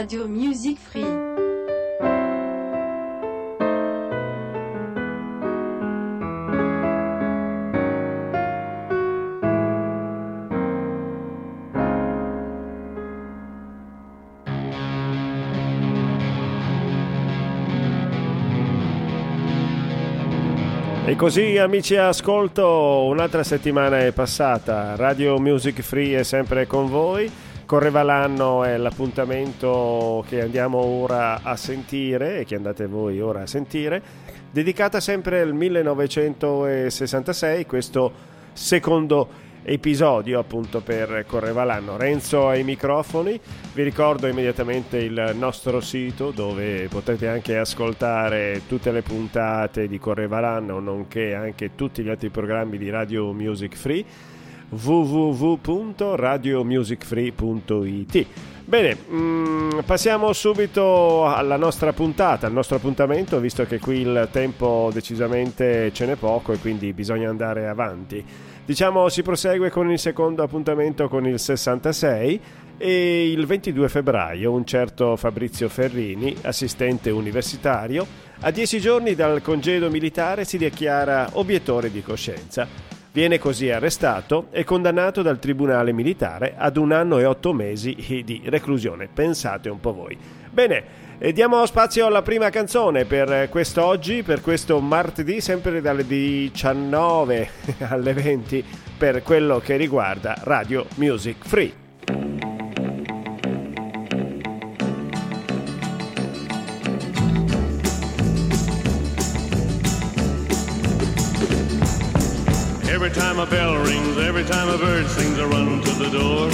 Radio Music Free. E così amici ascolto, un'altra settimana è passata, Radio Music Free è sempre con voi, correva l'anno è l'appuntamento che andiamo ora a sentire e che andate voi ora a sentire, dedicata sempre al 1966, questo secondo episodio appunto per Correva l'anno. Renzo ai microfoni, vi ricordo immediatamente il nostro sito dove potete anche ascoltare tutte le puntate di Correva l'anno, nonché anche tutti gli altri programmi di Radio Music Free www.radiomusicfree.it Bene, mm, passiamo subito alla nostra puntata, al nostro appuntamento, visto che qui il tempo decisamente ce n'è poco e quindi bisogna andare avanti. Diciamo si prosegue con il secondo appuntamento con il 66 e il 22 febbraio un certo Fabrizio Ferrini, assistente universitario, a dieci giorni dal congedo militare si dichiara obiettore di coscienza. Viene così arrestato e condannato dal tribunale militare ad un anno e otto mesi di reclusione. Pensate un po' voi. Bene, e diamo spazio alla prima canzone per quest'oggi, per questo martedì, sempre dalle 19 alle 20, per quello che riguarda Radio Music Free. Every time a bell rings, every time a bird sings, I run to the door.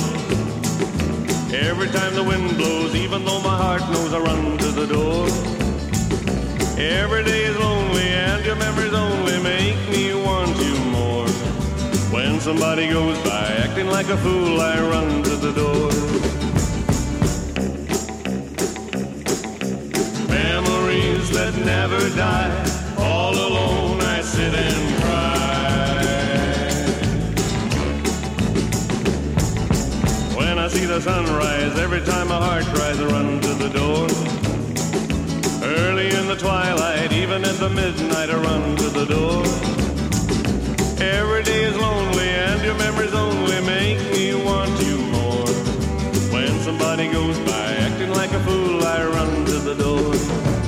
Every time the wind blows, even though my heart knows I run to the door. Every day is lonely and your memories only make me want you more. When somebody goes by acting like a fool, I run to the door. Memories that never die, see the sunrise, every time my heart cries, I run to the door. Early in the twilight, even at the midnight, I run to the door. Every day is lonely, and your memories only make me want you more. When somebody goes by acting like a fool, I run to the door.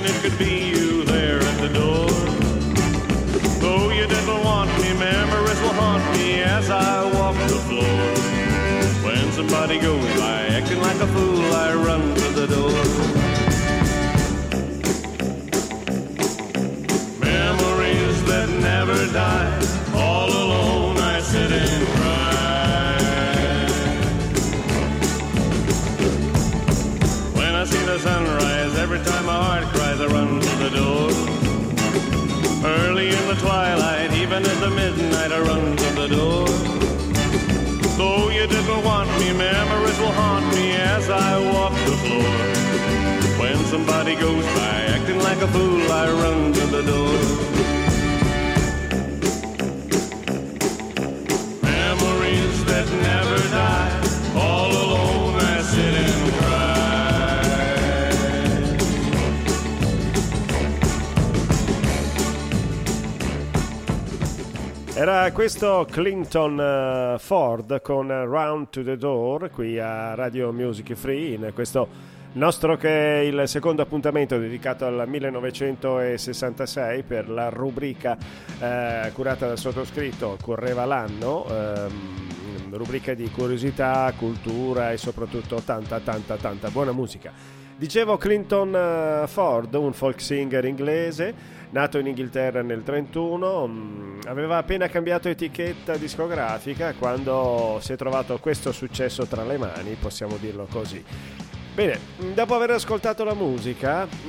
Wishing it could be you there at the door. Though you didn't want me, memories will haunt me as I walk the floor. When somebody goes by acting like a fool, I run to the door. Even at the midnight, I run to the door. Though you didn't want me, memories will haunt me as I walk the floor. When somebody goes by acting like a fool, I run to the door. Era questo Clinton eh, Ford con Round to the Door qui a Radio Music Free in questo nostro che è il secondo appuntamento dedicato al 1966 per la rubrica eh, curata dal sottoscritto Correva l'anno ehm, rubrica di curiosità, cultura e soprattutto tanta tanta tanta buona musica dicevo Clinton eh, Ford un folk singer inglese nato in Inghilterra nel 1931, mm, aveva appena cambiato etichetta discografica quando si è trovato questo successo tra le mani, possiamo dirlo così. Bene, dopo aver ascoltato la musica, mh,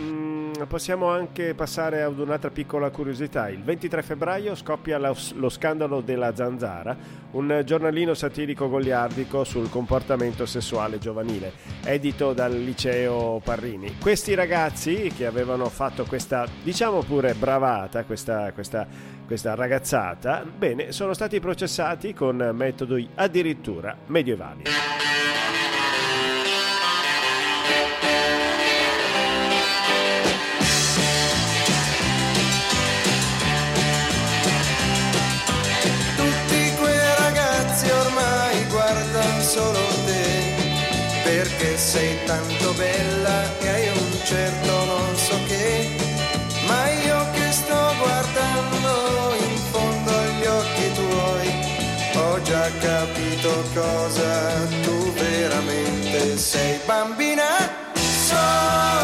possiamo anche passare ad un'altra piccola curiosità. Il 23 febbraio scoppia lo, lo scandalo della Zanzara, un giornalino satirico goliardico sul comportamento sessuale giovanile, edito dal liceo Parrini. Questi ragazzi che avevano fatto questa, diciamo pure, bravata, questa, questa, questa ragazzata, bene, sono stati processati con metodi addirittura medievali. Sei tanto bella e hai un certo non so che, ma io che sto guardando in fondo agli occhi tuoi, ho già capito cosa tu veramente sei bambina, sola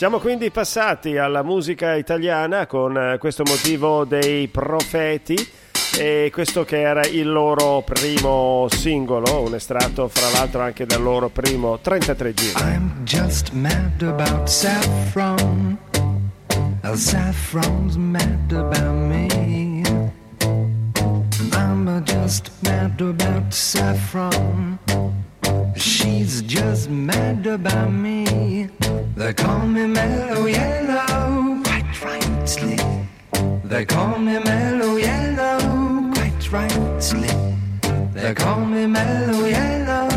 Siamo quindi passati alla musica italiana con eh, questo motivo dei profeti e questo che era il loro primo singolo, un estratto fra l'altro anche dal loro primo 33 giri. I'm just mad about saffron. Saffron's mad about me. I'm just mad about saffron. She's just mad about me. They call me Mellow Yellow, quite rightly. They call me Mellow Yellow, quite rightly. They call me Mellow Yellow.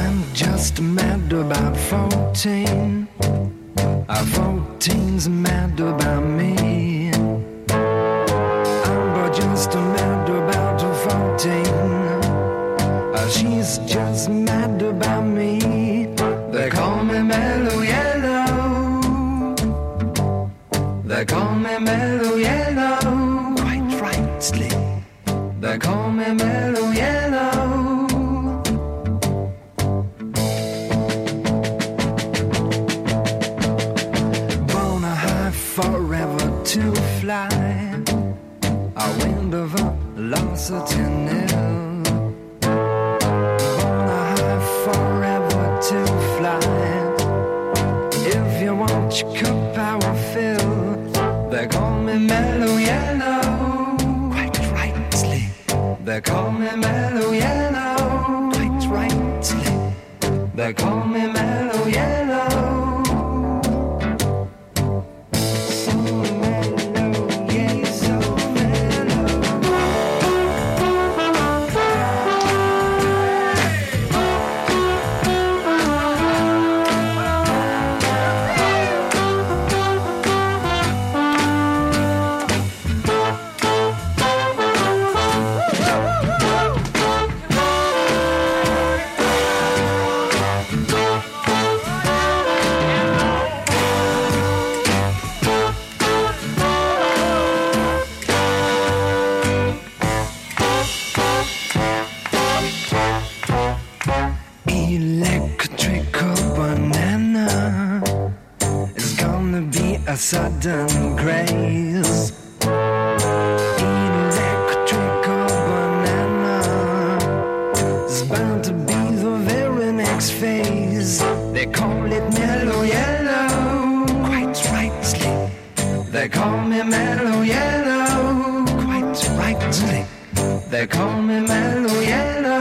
I'm just mad about 14. Uh, Our 14's mad about me. 14. Uh, she's just mad about me. They call me Mellow Yellow. They call me Mellow Yellow. Quite rightly. They call me Mellow Yellow. Forever to fly. A wind of velocity They call me mellow yellow, quite rightly. They call me mellow yellow.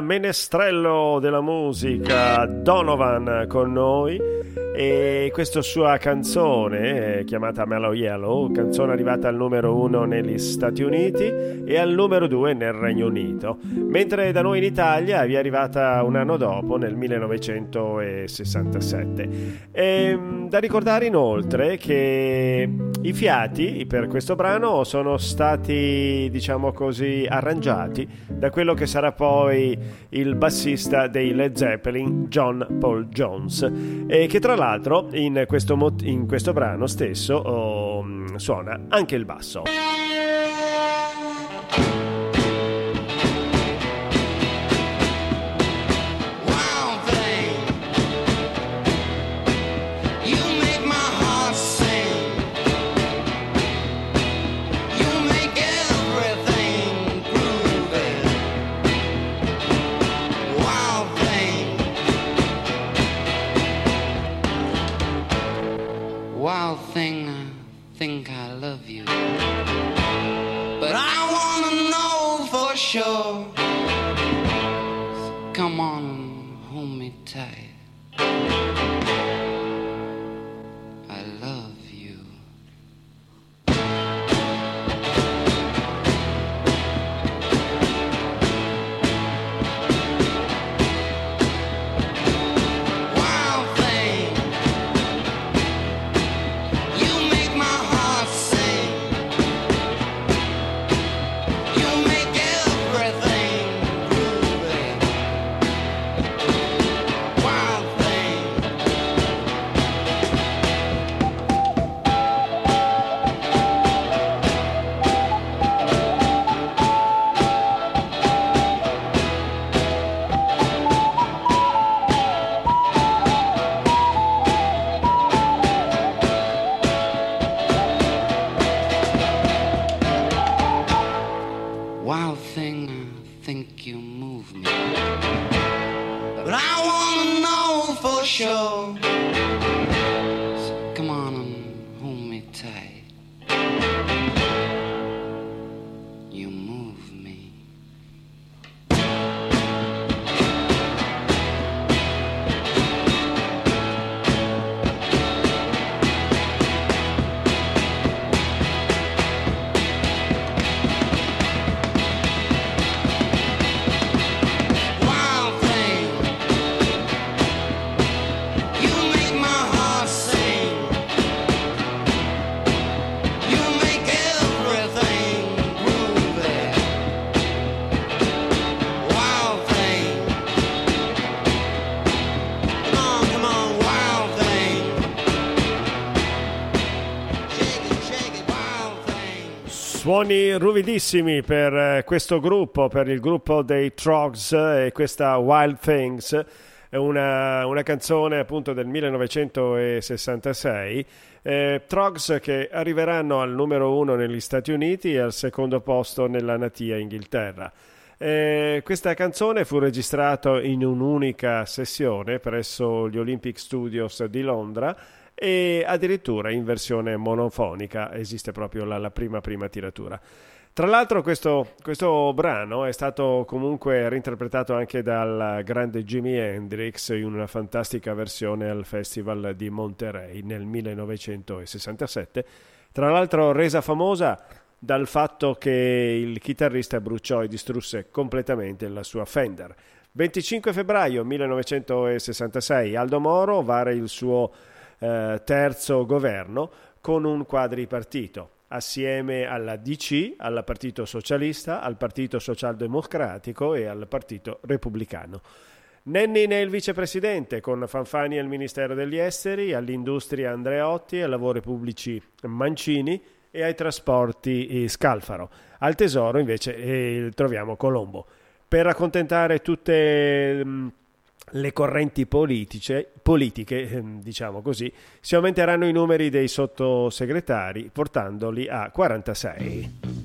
Menestrello della musica Donovan con noi e questa sua canzone chiamata Mellow Yellow, canzone arrivata al numero uno negli Stati Uniti e al numero due nel Regno Unito, mentre da noi in Italia vi è arrivata un anno dopo, nel 1967. E, da ricordare inoltre che i fiati per questo brano sono stati, diciamo così, arrangiati da quello che sarà poi il bassista dei Led Zeppelin, John Paul Jones, e che tra l'altro l'altro in questo, in questo brano stesso oh, suona anche il basso. thing, I think you move me. But I wanna know for sure. Suoni ruvidissimi per eh, questo gruppo, per il gruppo dei Trogs e questa Wild Things, una, una canzone appunto del 1966. Eh, Trogs che arriveranno al numero uno negli Stati Uniti e al secondo posto nella natia Inghilterra. Eh, questa canzone fu registrata in un'unica sessione presso gli Olympic Studios di Londra e addirittura in versione monofonica esiste proprio la, la prima prima tiratura. Tra l'altro questo, questo, brano è stato comunque reinterpretato anche dal grande Jimi Hendrix in una fantastica versione al Festival di Monterey nel 1967, tra l'altro resa famosa dal fatto che il chitarrista bruciò e distrusse completamente la sua Fender. 25 febbraio 1966 Aldo Moro vara il suo eh, terzo governo con un quadripartito assieme alla DC, al Partito Socialista, al Partito Socialdemocratico e al Partito Repubblicano. Nenni è il vicepresidente, con Fanfani al Ministero degli Esteri, all'Industria Andreotti, ai lavori pubblici Mancini e ai trasporti Scalfaro. Al Tesoro invece eh, troviamo Colombo. Per accontentare tutte mm, le correnti politiche, politiche, ehm, diciamo così, si aumenteranno i numeri dei sottosegretari portandoli a 46.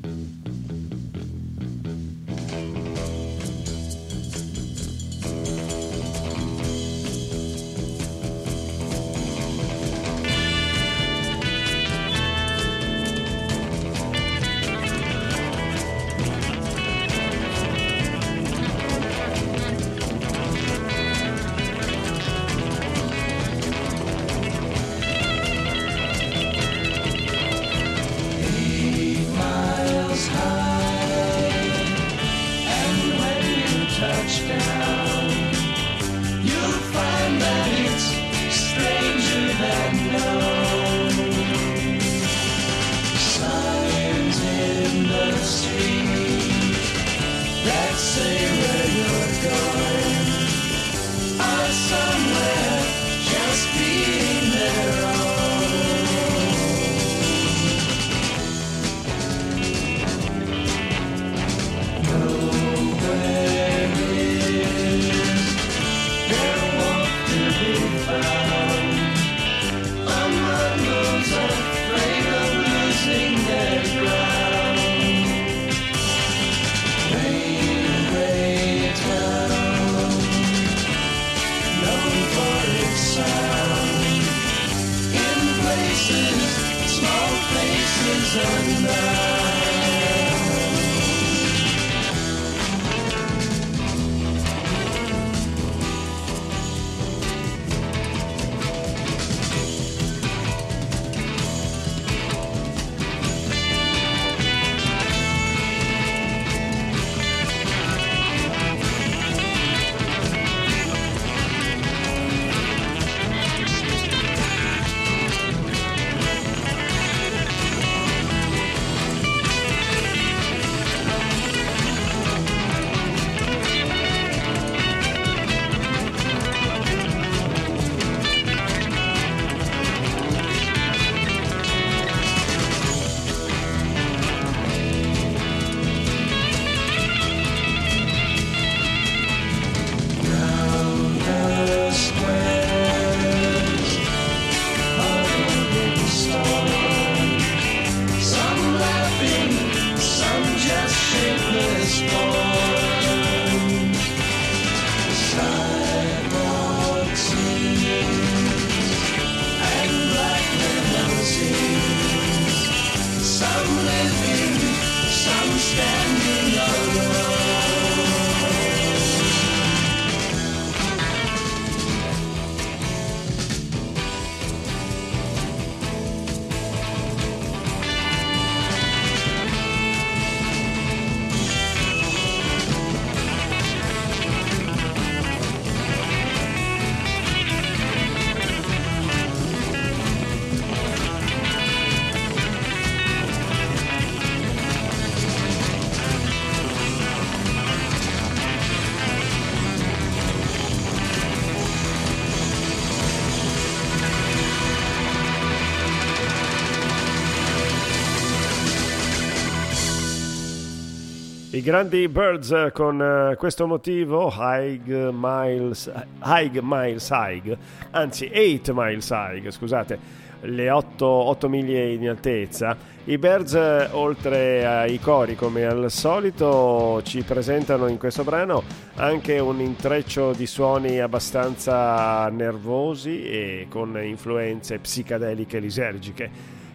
Grandi Birds con uh, questo motivo High Miles High Miles High anzi 8 Miles High scusate le 8, 8 miglia in altezza. I Birds oltre ai cori come al solito ci presentano in questo brano anche un intreccio di suoni abbastanza nervosi e con influenze psicadeliche lisergiche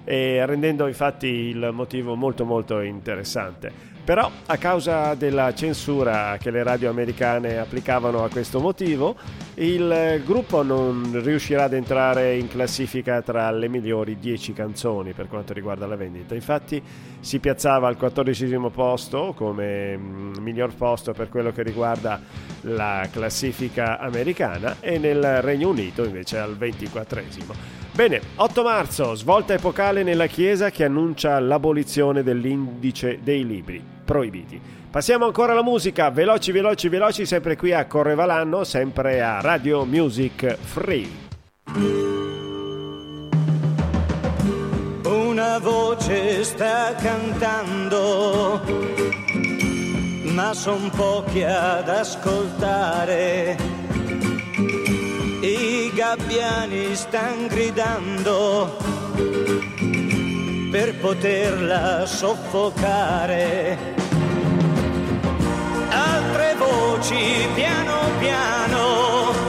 rendendo infatti il motivo molto molto interessante Però a causa della censura che le radio americane applicavano a questo motivo, il gruppo non riuscirà ad entrare in classifica tra le migliori 10 canzoni per quanto riguarda la vendita. Infatti si piazzava al 14 posto come mm, miglior posto per quello che riguarda la classifica americana e nel Regno Unito invece al 24 Bene, 8 marzo, svolta epocale nella Chiesa che annuncia l'abolizione dell'indice dei libri proibiti. Passiamo ancora alla musica, veloci, veloci, veloci, sempre qui a Correvalanno, sempre a Radio Music Free. Una voce sta cantando, ma son pochi ad ascoltare. I gabbiani stan gridando per poterla soffocare. Altre voci piano piano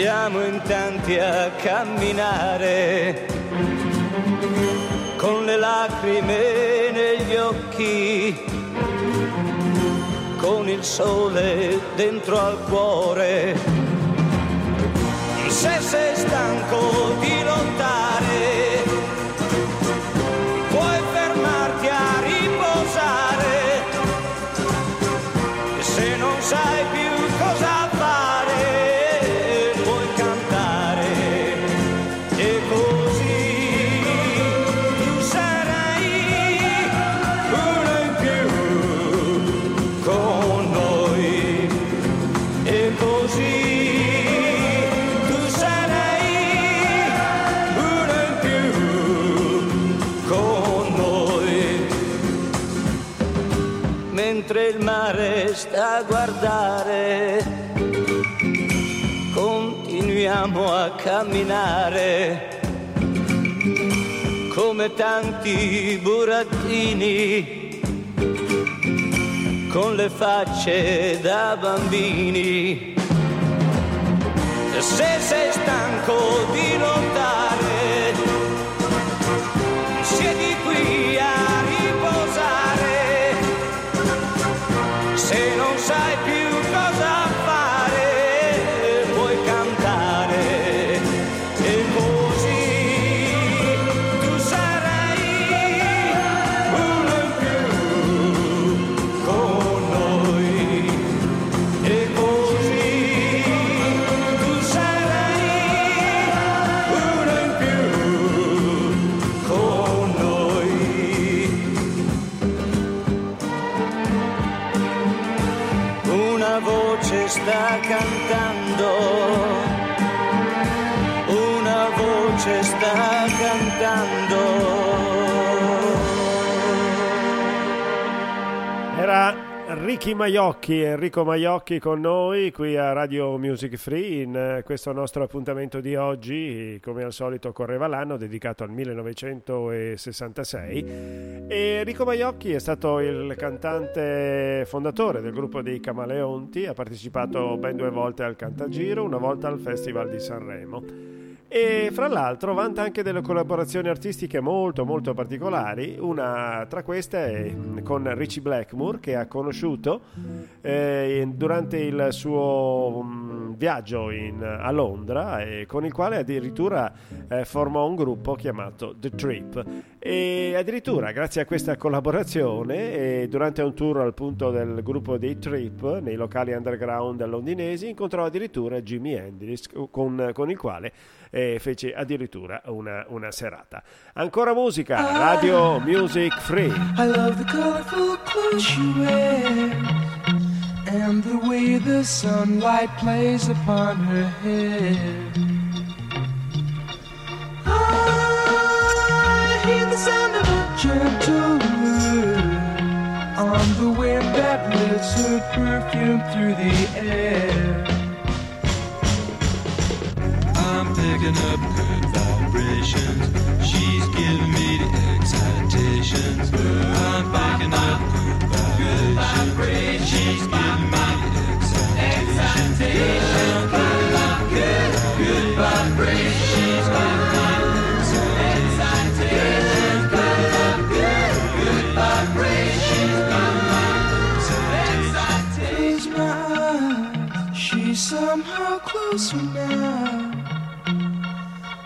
Siamo in tanti a camminare con le lacrime negli occhi, con il sole dentro al cuore. Se sei stanco di lottare, puoi fermarti a riposare se non sai mentre il mare sta a guardare, continuiamo a camminare come tanti burattini con le facce da bambini. Se sei stanco di lottare, Ricky Maiocchi, Enrico Maiocchi con noi qui a Radio Music Free in eh, questo nostro appuntamento di oggi, come al solito correva l'anno, dedicato al 1966 e Enrico Maiocchi è stato il cantante fondatore del gruppo dei Camaleonti, ha partecipato ben due volte al Cantagiro, una volta al Festival di Sanremo e fra l'altro vanta anche delle collaborazioni artistiche molto molto particolari. Una tra queste è con Richie Blackmore che ha conosciuto eh, durante il suo um, viaggio in, a Londra e con il quale addirittura eh, formò un gruppo chiamato The Trip. E addirittura grazie a questa collaborazione e durante un tour al punto del gruppo dei Trip nei locali underground londinesi incontrò addirittura Jimi Hendrix con, con il quale e fece addirittura una, una serata. Ancora musica, Radio Music Free. I love the colorful clothes you wear and the way the sunlight plays upon her hair. I hear the sound of a gentle on the wind that lifts her perfume through the air. Picking up good vibrations. She's giving me the excitations. I'm picking up good vibrations. She's giving me the excitations. Picking up good, good vibrations. She's giving me excitations. Picking up good, good vibrations. She's giving me my eyes, she's somehow closer now.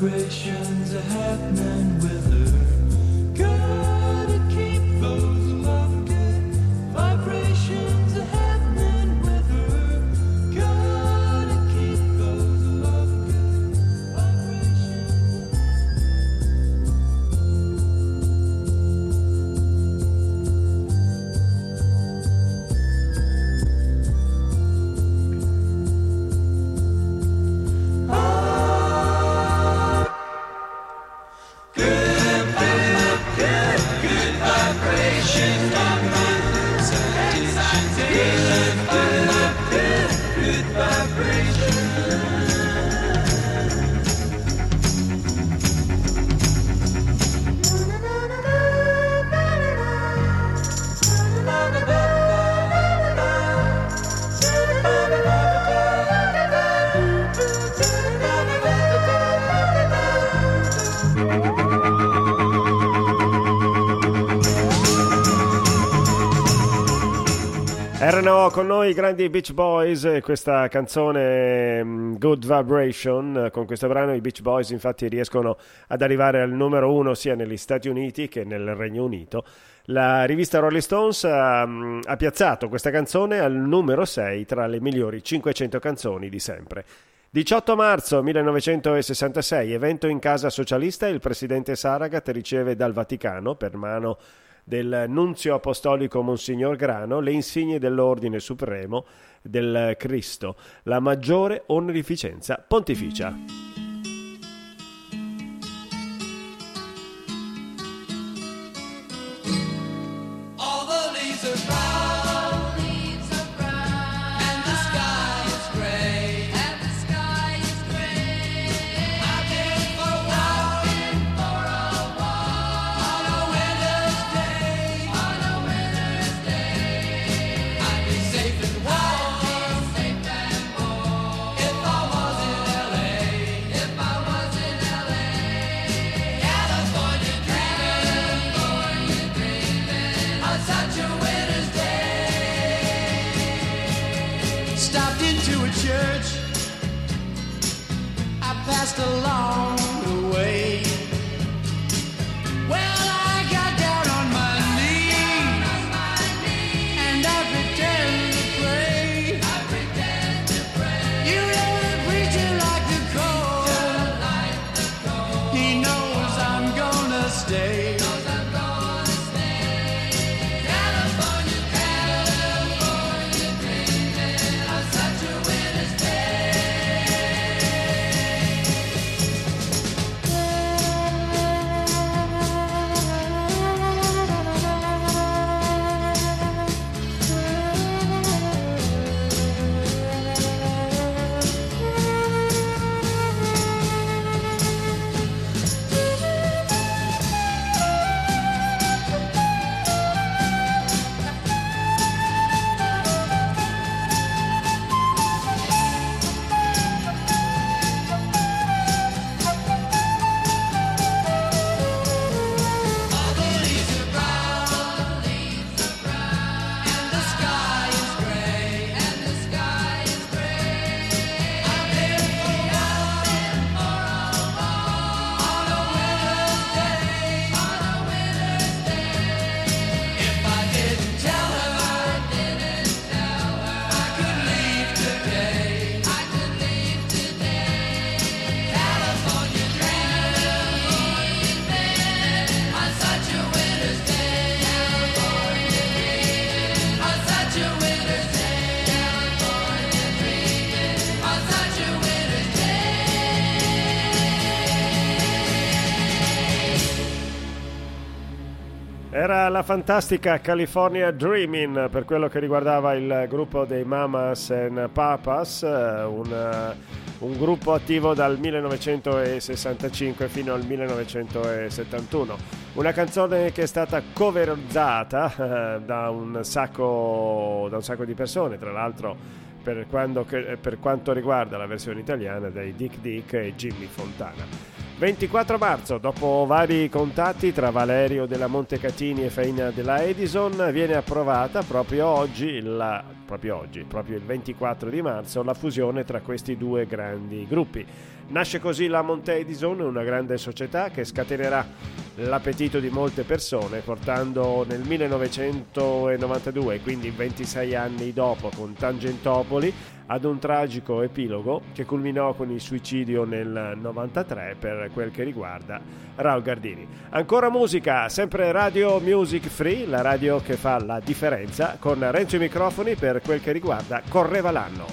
Vibrations are happening con noi i grandi Beach Boys questa canzone mm, Good Vibration. Con questo brano i Beach Boys infatti riescono ad arrivare al numero uno sia negli Stati Uniti che nel Regno Unito. La rivista Rolling Stones ha, mm, ha piazzato questa canzone al numero 6 tra le migliori 500 canzoni di sempre. 18 marzo 1966, evento in casa socialista, il presidente Saragat riceve dal Vaticano, per mano del nunzio apostolico Monsignor Grano, le insigne dell'Ordine Supremo del Cristo, la maggiore onorificenza pontificia. Era la fantastica California Dreaming per quello che riguardava il gruppo dei Mamas and Papas, eh, un, eh, un gruppo attivo dal 1965 fino al 1971. Una canzone che è stata coverizzata eh, da, un sacco, da un sacco di persone, tra l'altro per, quando- per quanto riguarda la versione italiana dai Dick Dick e Jimmy Fontana. 24 marzo, dopo vari contatti tra Valerio della Montecatini e Faina della Edison, viene approvata proprio oggi, la- proprio oggi, proprio il 24 di marzo, la fusione tra questi due grandi gruppi. Nasce così la Monte Edison, una grande società che scatenerà l'appetito di molte persone, portando nel 1992, quindi 26 anni dopo, con Tangentopoli, ad un tragico epilogo che culminò con il suicidio nel 93 per quel che riguarda Raul Gardini. Ancora musica, sempre Radio Music Free, la radio che fa la differenza, con Renzo ai microfoni per quel che riguarda Correva l'anno.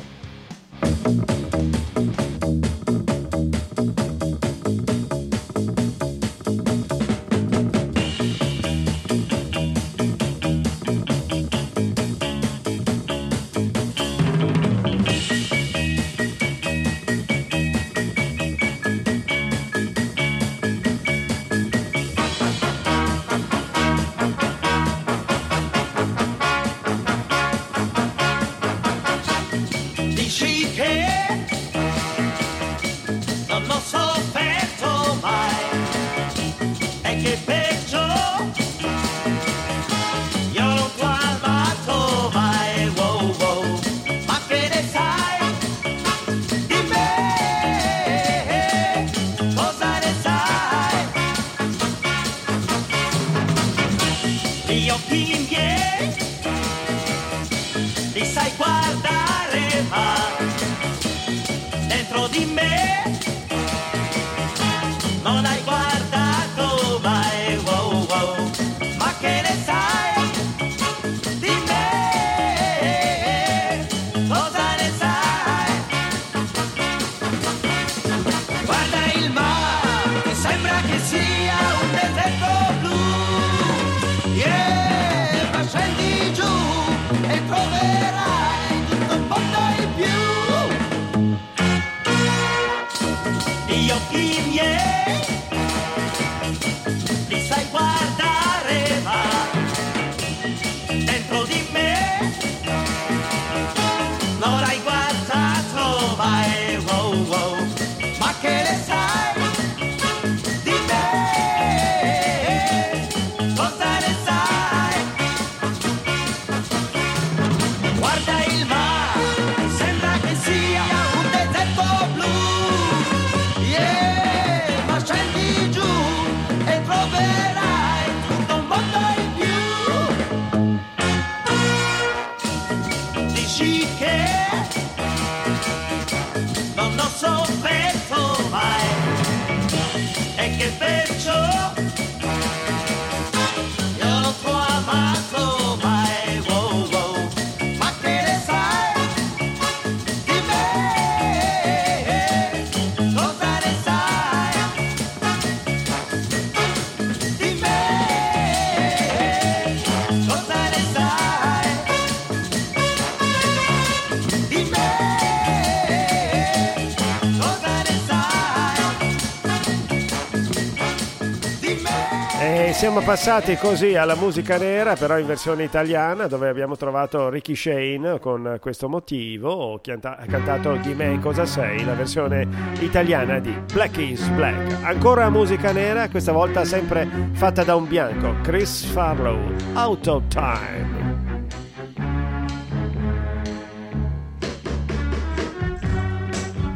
Siamo passati così alla musica nera, però in versione italiana, dove abbiamo trovato Ricky Shane con questo motivo, che ha cantato Di me cosa sei, la versione italiana di Black is Black. Ancora musica nera, questa volta sempre fatta da un bianco, Chris Farlow, Out of Time.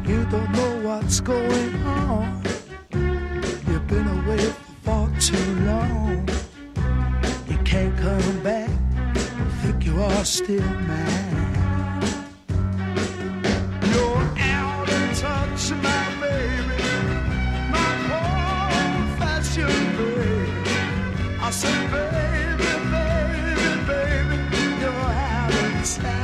You don't know what's going on. You've been away too long. You can't come back. Think you are still mine. You're out of touch, my baby. My confession, baby. I said, baby, baby, baby, you're out of time.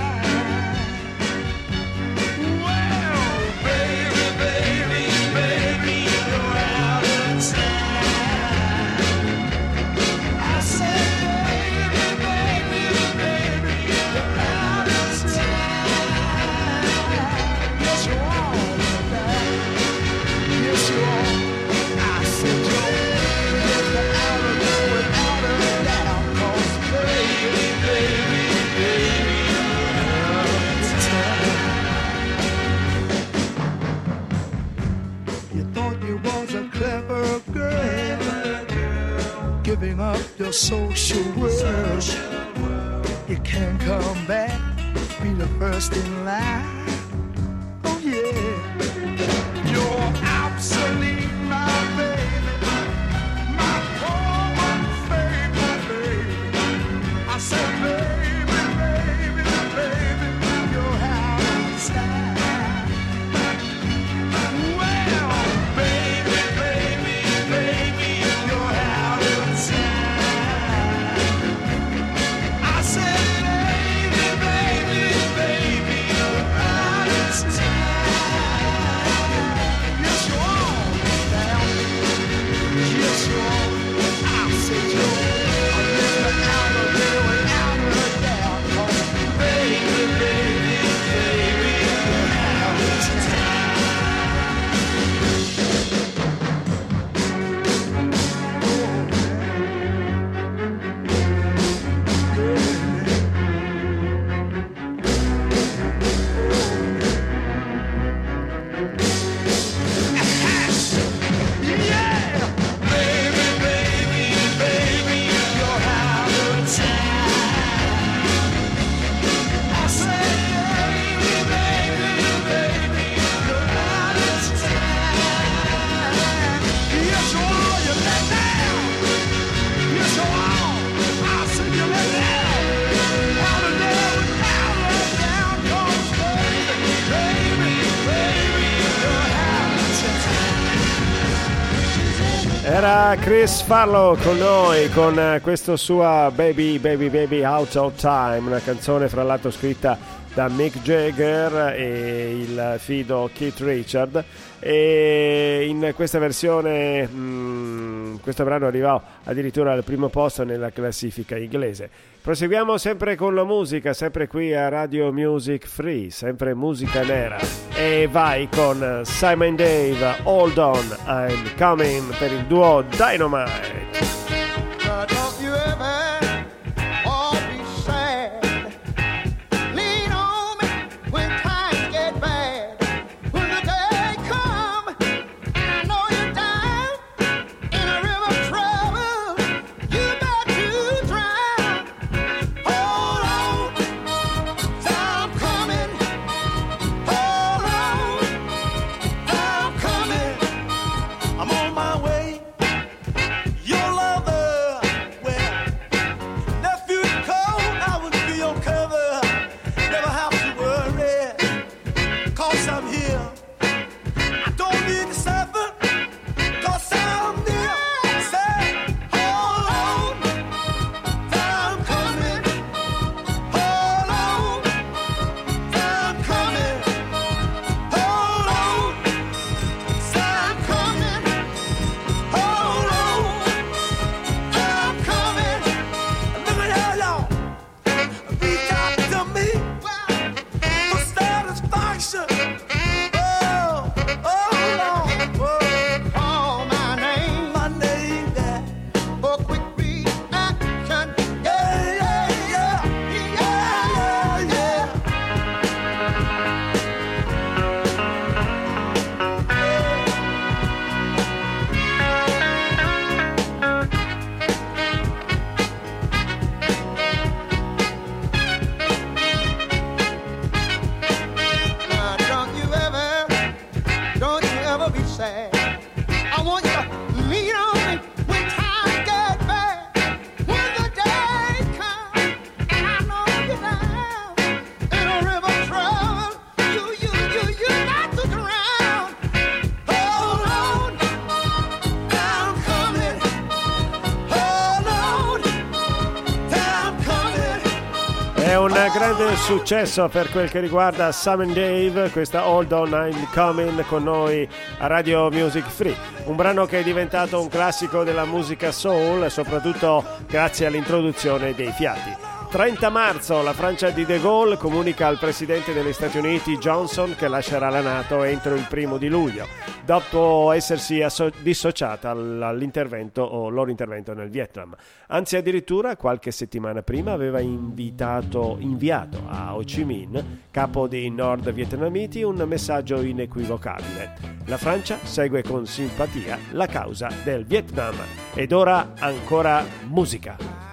Chris Farlow con noi con eh, questo sua Baby Baby Baby Out of Time, una canzone fra l'altro scritta da Mick Jagger e il fido Keith Richard. E in questa versione mm, questo brano arrivò addirittura al primo posto nella classifica inglese. Proseguiamo sempre con la musica, sempre qui a Radio Music Free, sempre musica nera. E vai con Simon Dave, Hold On, I'm Coming per il duo Dynamite. Grande successo per quel che riguarda Sam and Dave, questa Hold On I'm Coming con noi a Radio Music Free, un brano che è diventato un classico della musica soul, soprattutto grazie all'introduzione dei fiati. 30 marzo la Francia di De Gaulle comunica al presidente degli Stati Uniti Johnson che lascerà la Nato entro il primo di luglio, dopo essersi asso- dissociata all- all'intervento o loro intervento nel Vietnam. Anzi, addirittura qualche settimana prima aveva invitato, inviato a Ho Chi Minh, capo dei nord vietnamiti, un messaggio inequivocabile. La Francia segue con simpatia la causa del Vietnam. Ed ora ancora musica.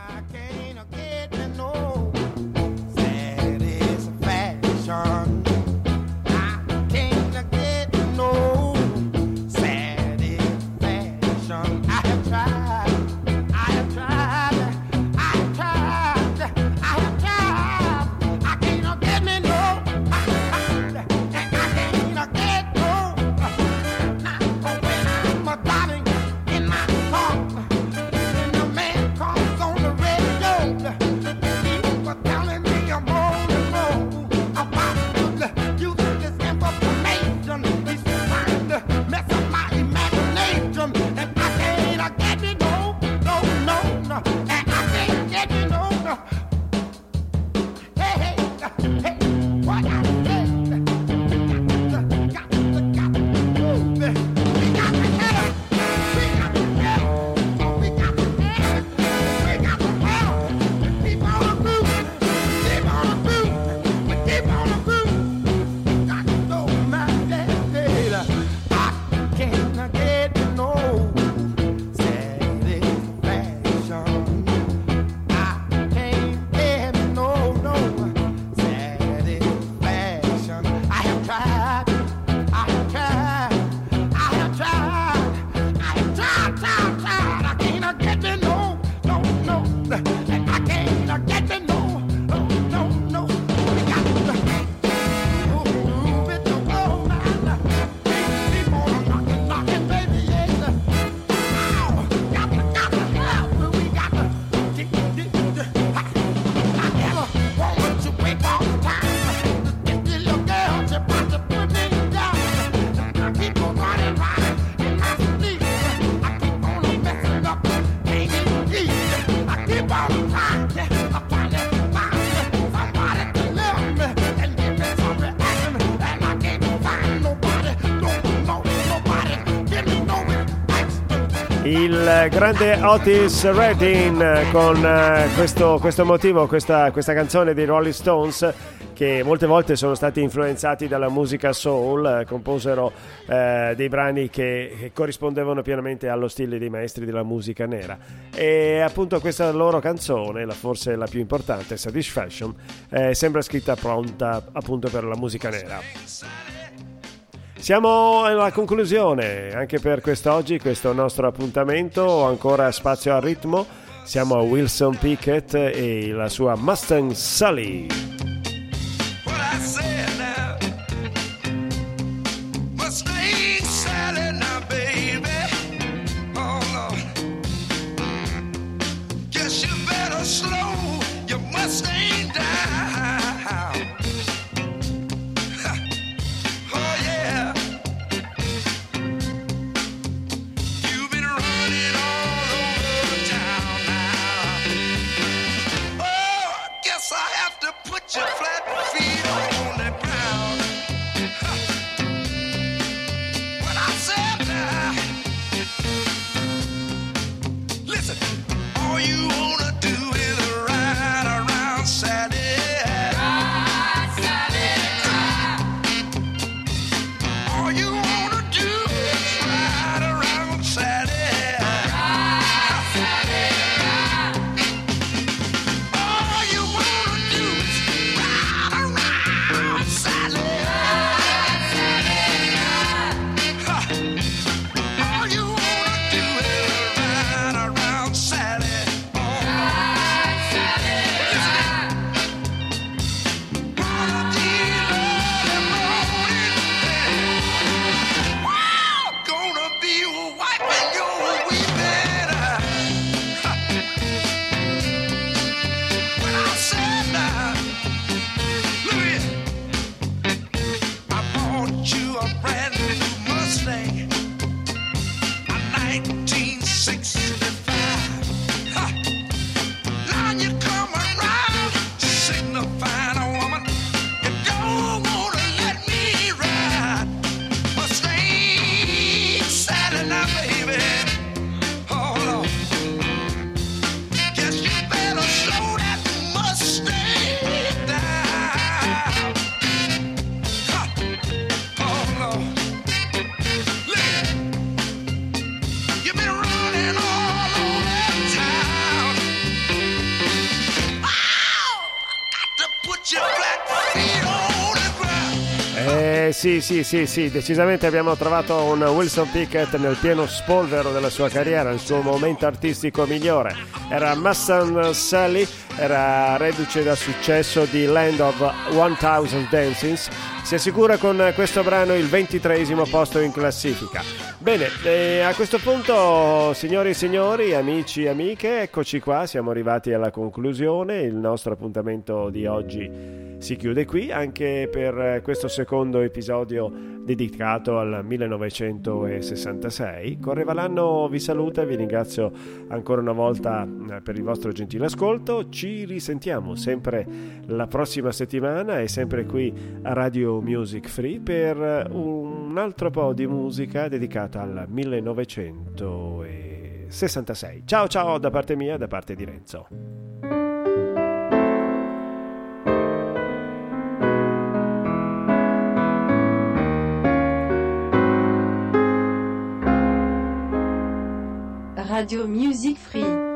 Il grande Otis Redding con eh, questo, questo motivo, questa, questa canzone dei Rolling Stones che molte volte sono stati influenzati dalla musica soul, eh, composero eh, dei brani che, che corrispondevano pienamente allo stile dei maestri della musica nera. E appunto questa loro canzone, la, forse la più importante, Satisfaction, eh, sembra scritta pronta appunto per la musica nera. Siamo alla conclusione anche per quest'oggi, questo nostro appuntamento, ancora spazio al ritmo. Siamo a Wilson Pickett e la sua Mustang Sally. Oh, slow your Mustang down. You wanna sì, sì, sì, sì, decisamente abbiamo trovato un Wilson Pickett nel pieno spolvero della sua carriera, il suo momento artistico migliore. Era Massan Sally, era reduce da successo di Land of 1000 Dancings. Si assicura con questo brano il ventitreesimo posto in classifica. Bene, eh, a questo punto, signori e signori, amici e amiche, eccoci qua, siamo arrivati alla conclusione. Il nostro appuntamento di oggi si chiude qui anche per eh, questo secondo episodio dedicato al 1966. Correvalanno vi saluta e vi ringrazio ancora una volta eh, per il vostro gentile ascolto. Ci risentiamo sempre la prossima settimana e sempre qui a Radio Music Free per eh, un altro po' di musica dedicata al 1966. Ciao ciao da parte mia, da parte di Renzo. Radio Music Free.